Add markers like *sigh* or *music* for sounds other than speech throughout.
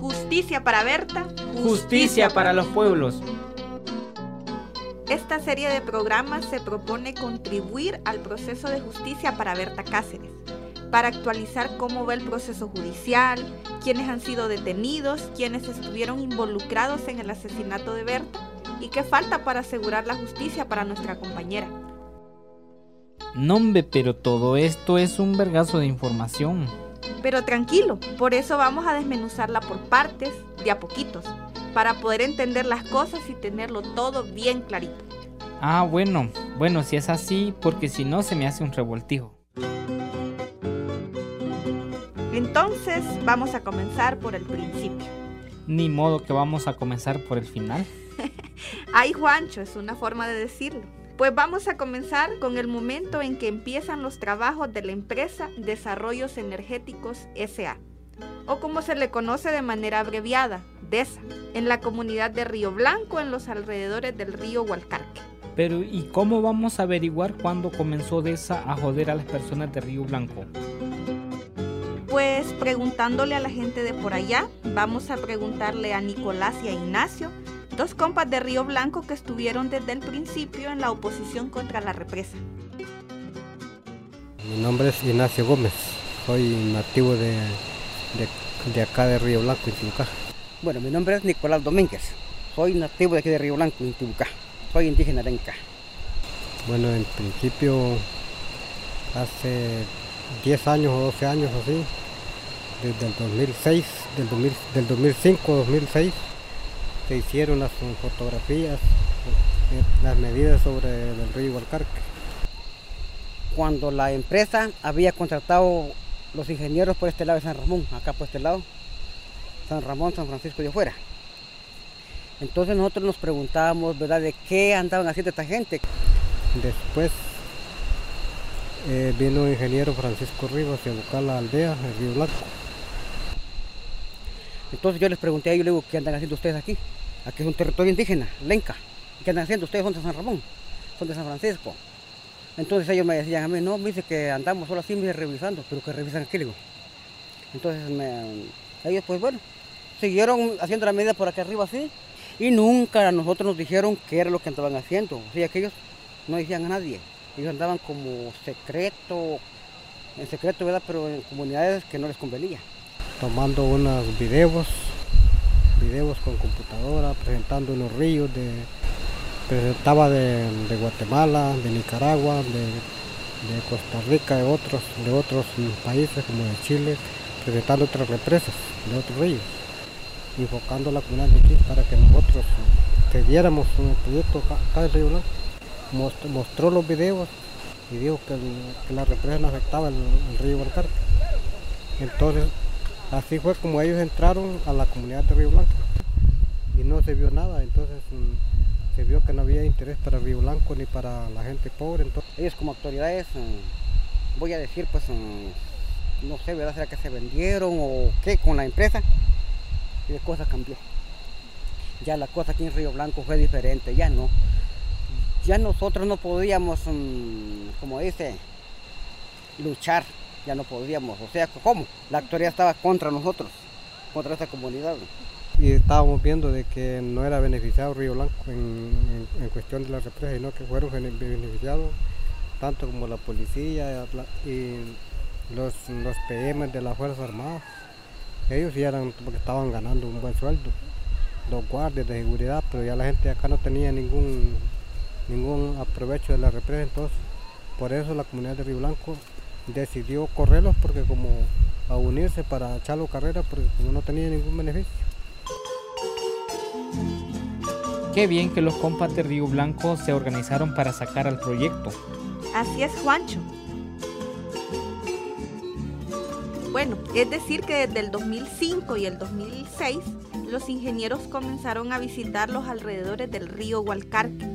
Justicia para Berta. Justicia para los pueblos. Esta serie de programas se propone contribuir al proceso de justicia para Berta Cáceres, para actualizar cómo va el proceso judicial, quiénes han sido detenidos, quiénes estuvieron involucrados en el asesinato de Berta y qué falta para asegurar la justicia para nuestra compañera. Nombre, pero todo esto es un vergazo de información. Pero tranquilo, por eso vamos a desmenuzarla por partes, de a poquitos, para poder entender las cosas y tenerlo todo bien clarito. Ah, bueno, bueno, si es así, porque si no se me hace un revoltijo. Entonces, vamos a comenzar por el principio. Ni modo que vamos a comenzar por el final. *laughs* Ay, Juancho, es una forma de decirlo. Pues vamos a comenzar con el momento en que empiezan los trabajos de la empresa Desarrollos Energéticos SA, o como se le conoce de manera abreviada, DESA, en la comunidad de Río Blanco, en los alrededores del río Hualcarque. Pero ¿y cómo vamos a averiguar cuándo comenzó DESA a joder a las personas de Río Blanco? Pues preguntándole a la gente de por allá, vamos a preguntarle a Nicolás y a Ignacio dos compas de Río Blanco que estuvieron desde el principio en la oposición contra la represa. Mi nombre es Ignacio Gómez, soy nativo de, de, acá de Río Blanco, Intibucá. Bueno, mi nombre es Nicolás Domínguez, soy nativo de aquí de Río Blanco, Intibucá, soy indígena renca. Bueno, en principio, hace 10 años o 12 años así, desde el 2006, del, 2000, del 2005 2006, se hicieron las fotografías, eh, las medidas sobre el río Hualcarque. Cuando la empresa había contratado los ingenieros por este lado de San Ramón, acá por este lado, San Ramón, San Francisco de afuera. Entonces nosotros nos preguntábamos, ¿verdad?, de qué andaban haciendo esta gente. Después eh, vino el ingeniero Francisco Rivas a buscar la aldea, el río Blanco. Entonces yo les pregunté a ellos, le digo, ¿qué andan haciendo ustedes aquí? Aquí es un territorio indígena, Lenca. ¿Qué andan haciendo? Ustedes son de San Ramón, son de San Francisco. Entonces ellos me decían a mí, no, me dice que andamos solo así, me revisando, pero que revisan aquí, digo. Entonces ellos pues bueno, siguieron haciendo la medida por aquí arriba así y nunca a nosotros nos dijeron qué era lo que andaban haciendo. O sea, que ellos no decían a nadie. Ellos andaban como secreto, en secreto, ¿verdad? Pero en comunidades que no les convenía. Tomando unos videos videos con computadora, presentando unos ríos, de, presentaba de, Guatemala, de Nicaragua, de, Costa Rica, de otros, de otros países como de Chile, presentando otras represas de otros ríos, enfocando la comunidad de aquí para que nosotros cediéramos un proyecto acá, Río Blanco. Mostró, los videos y dijo que, la represa no afectaba el, río Balcarce. Entonces Así fue como ellos entraron a la comunidad de Río Blanco y no se vio nada, entonces mm, se vio que no había interés para Río Blanco ni para la gente pobre. Entonces... Ellos como autoridades, mm, voy a decir, pues mm, no sé, ¿verdad? ¿Será que se vendieron o qué con la empresa? Y la cosa cambió. Ya la cosa aquí en Río Blanco fue diferente, ya no. Ya nosotros no podíamos, como dice, luchar ya no podíamos. O sea, ¿cómo? La autoridad estaba contra nosotros, contra esta comunidad. Y estábamos viendo de que no era beneficiado Río Blanco en, cuestión de la represa, sino que fueron beneficiados tanto como la policía y los, los PM de las Fuerzas Armadas. Ellos ya eran porque estaban ganando un buen sueldo, los guardias de seguridad, pero ya la gente acá no tenía ningún, ningún aprovecho de la represa, entonces por eso la comunidad de Río Blanco decidió correrlos porque como a unirse para echarlo carrera porque como no tenía ningún beneficio. Qué bien que los compas de Río Blanco se organizaron para sacar al proyecto. Así es, Juancho. Bueno, es decir que desde el 2005 y el 2006 los ingenieros comenzaron a visitar los alrededores del río Hualcarque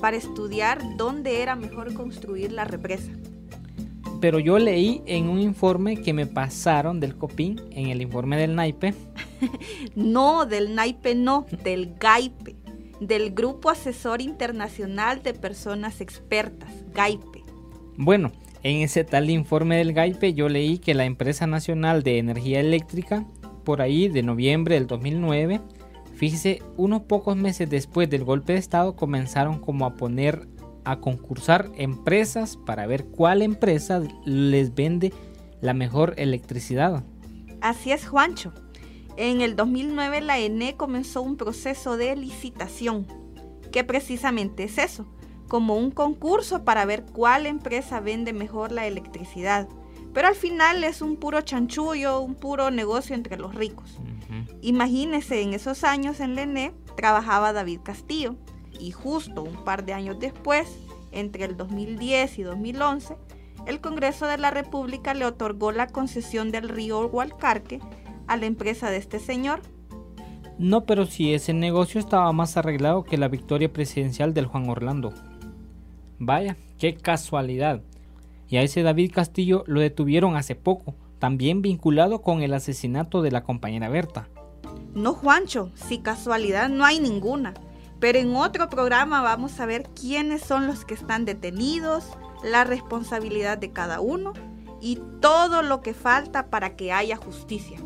para estudiar dónde era mejor construir la represa pero yo leí en un informe que me pasaron del COPIN, en el informe del naipe. *laughs* no, del naipe no, del GAIPE, del Grupo Asesor Internacional de Personas Expertas, GAIPE. Bueno, en ese tal informe del GAIPE yo leí que la empresa nacional de energía eléctrica por ahí de noviembre del 2009, fíjese, unos pocos meses después del golpe de Estado comenzaron como a poner a concursar empresas para ver cuál empresa les vende la mejor electricidad. Así es, Juancho. En el 2009 la ENE comenzó un proceso de licitación, que precisamente es eso, como un concurso para ver cuál empresa vende mejor la electricidad. Pero al final es un puro chanchullo, un puro negocio entre los ricos. Imagínese, en esos años en la ENE trabajaba David Castillo y justo un par de años después, entre el 2010 y 2011, el Congreso de la República le otorgó la concesión del río Hualcarque a la empresa de este señor. No, pero si ese negocio estaba más arreglado que la victoria presidencial del Juan Orlando. Vaya, qué casualidad. Y a ese David Castillo lo detuvieron hace poco, también vinculado con el asesinato de la compañera Berta. No, Juancho, si casualidad no hay ninguna. Pero en otro programa vamos a ver quiénes son los que están detenidos, la responsabilidad de cada uno y todo lo que falta para que haya justicia.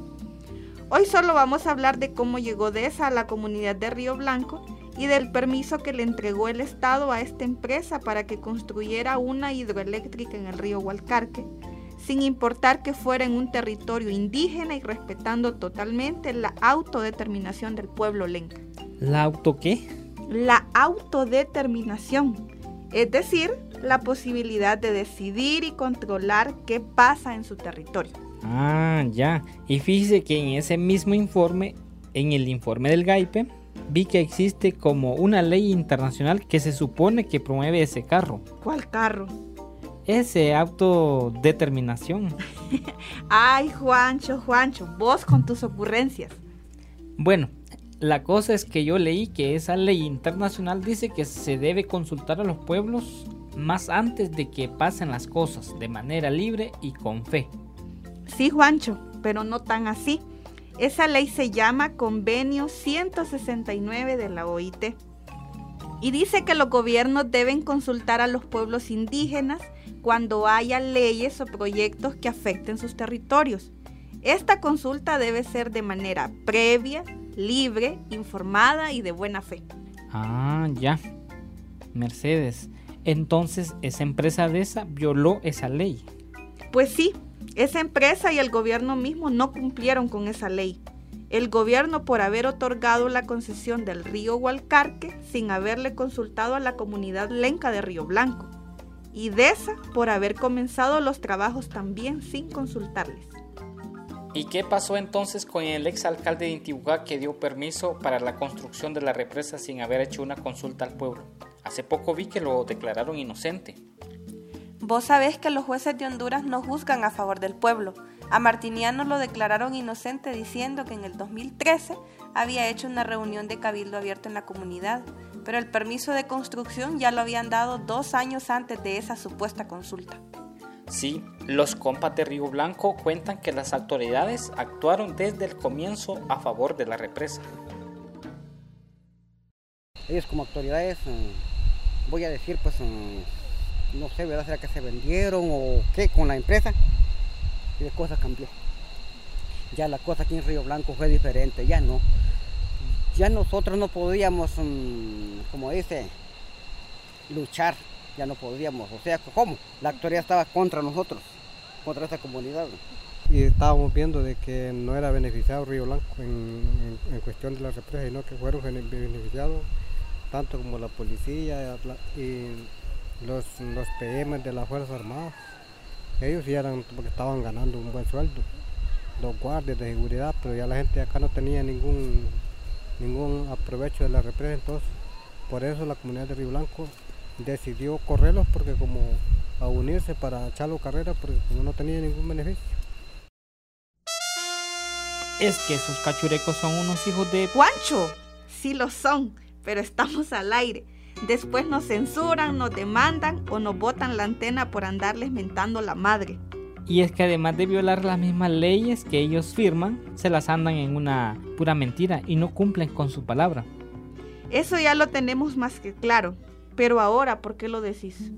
Hoy solo vamos a hablar de cómo llegó de esa a la comunidad de Río Blanco y del permiso que le entregó el Estado a esta empresa para que construyera una hidroeléctrica en el río Hualcarque, sin importar que fuera en un territorio indígena y respetando totalmente la autodeterminación del pueblo lenca. ¿La auto qué? La autodeterminación, es decir, la posibilidad de decidir y controlar qué pasa en su territorio. Ah, ya. Y fíjese que en ese mismo informe, en el informe del GAIPE, vi que existe como una ley internacional que se supone que promueve ese carro. ¿Cuál carro? Ese autodeterminación. *laughs* Ay, Juancho, Juancho, vos con tus ocurrencias. Bueno, la cosa es que yo leí que esa ley internacional dice que se debe consultar a los pueblos más antes de que pasen las cosas, de manera libre y con fe. Sí, Juancho, pero no tan así. Esa ley se llama Convenio 169 de la OIT y dice que los gobiernos deben consultar a los pueblos indígenas cuando haya leyes o proyectos que afecten sus territorios. Esta consulta debe ser de manera previa, libre, informada y de buena fe. Ah, ya. Mercedes, entonces esa empresa de esa violó esa ley. Pues sí, esa empresa y el gobierno mismo no cumplieron con esa ley. El gobierno por haber otorgado la concesión del río Hualcarque sin haberle consultado a la comunidad lenca de Río Blanco. Y DESA por haber comenzado los trabajos también sin consultarles. ¿Y qué pasó entonces con el ex alcalde de Intibucá que dio permiso para la construcción de la represa sin haber hecho una consulta al pueblo? Hace poco vi que lo declararon inocente. Vos sabés que los jueces de Honduras no juzgan a favor del pueblo. A Martiniano lo declararon inocente diciendo que en el 2013 había hecho una reunión de cabildo abierto en la comunidad, pero el permiso de construcción ya lo habían dado dos años antes de esa supuesta consulta. Sí, los compas de Río Blanco cuentan que las autoridades actuaron desde el comienzo a favor de la represa. Ellos como autoridades, eh, voy a decir, pues eh, no sé, ¿verdad? ¿Será que se vendieron o qué con la empresa? Y la cosa cambió. Ya la cosa aquí en Río Blanco fue diferente, ya no. Ya nosotros no podíamos, mm, como dice, luchar, ya no podíamos. O sea, ¿cómo? La autoridad estaba contra nosotros, contra esta comunidad. Y estábamos viendo de que no era beneficiado Río Blanco en, cuestión de la represa, sino que fueron beneficiados tanto como la policía y los, PM de las Fuerzas Armadas, ellos sí eran porque estaban ganando un buen sueldo, los guardias de seguridad, pero ya la gente acá no tenía ningún, ningún aprovecho de la represa, entonces por eso la comunidad de Río Blanco decidió correrlos porque como a unirse para echarlo carrera porque como no tenía ningún beneficio. Es que esos cachurecos son unos hijos de... ¡Juancho! Sí lo son, pero estamos al aire. Después nos censuran, nos demandan o nos botan la antena por andarles mentando la madre. Y es que además de violar las mismas leyes que ellos firman, se las andan en una pura mentira y no cumplen con su palabra. Eso ya lo tenemos más que claro. Pero ahora, ¿por qué lo decís?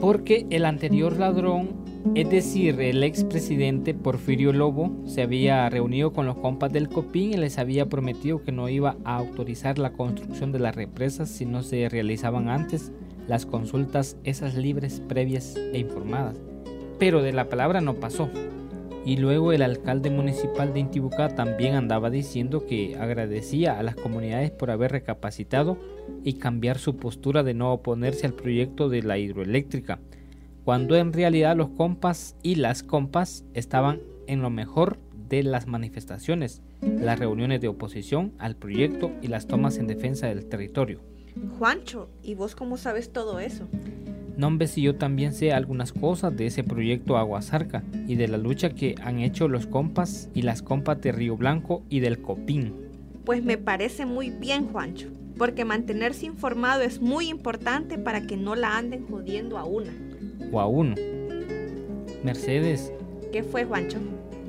Porque el anterior ladrón Es decir, el expresidente Porfirio Lobo se había reunido con los compas del Copín y les había prometido que no iba a autorizar la construcción de las represas si no se realizaban antes las consultas esas libres, previas e informadas. Pero de la palabra no pasó. Y luego el alcalde municipal de Intibucá también andaba diciendo que agradecía a las comunidades por haber recapacitado y cambiar su postura de no oponerse al proyecto de la hidroeléctrica, cuando en realidad los compas y las compas estaban en lo mejor de las manifestaciones, las reuniones de oposición al proyecto y las tomas en defensa del territorio. Juancho, ¿y vos cómo sabes todo eso? No, hombre, si yo también sé algunas cosas de ese proyecto Aguasarca y de la lucha que han hecho los compas y las compas de Río Blanco y del Copín. Pues me parece muy bien, Juancho, porque mantenerse informado es muy importante para que no la anden jodiendo a una. O a uno. Mercedes. ¿Qué fue, Juancho?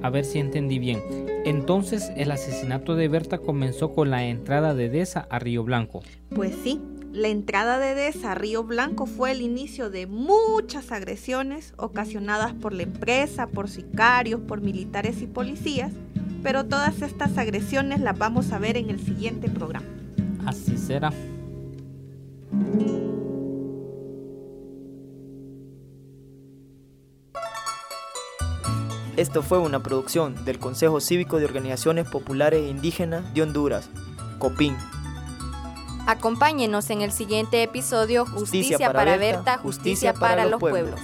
A ver si entendí bien. Entonces el asesinato de Berta comenzó con la entrada de Deza a Río Blanco. Pues sí, la entrada de Deza a Río Blanco fue el inicio de muchas agresiones ocasionadas por la empresa, por sicarios, por militares y policías, pero todas estas agresiones las vamos a ver en el siguiente programa. Así será. Esto fue una producción del Consejo Cívico de Organizaciones Populares Indígenas de Honduras, COPIN. Acompáñenos en el siguiente episodio Justicia, para Berta, Justicia, para, los pueblos.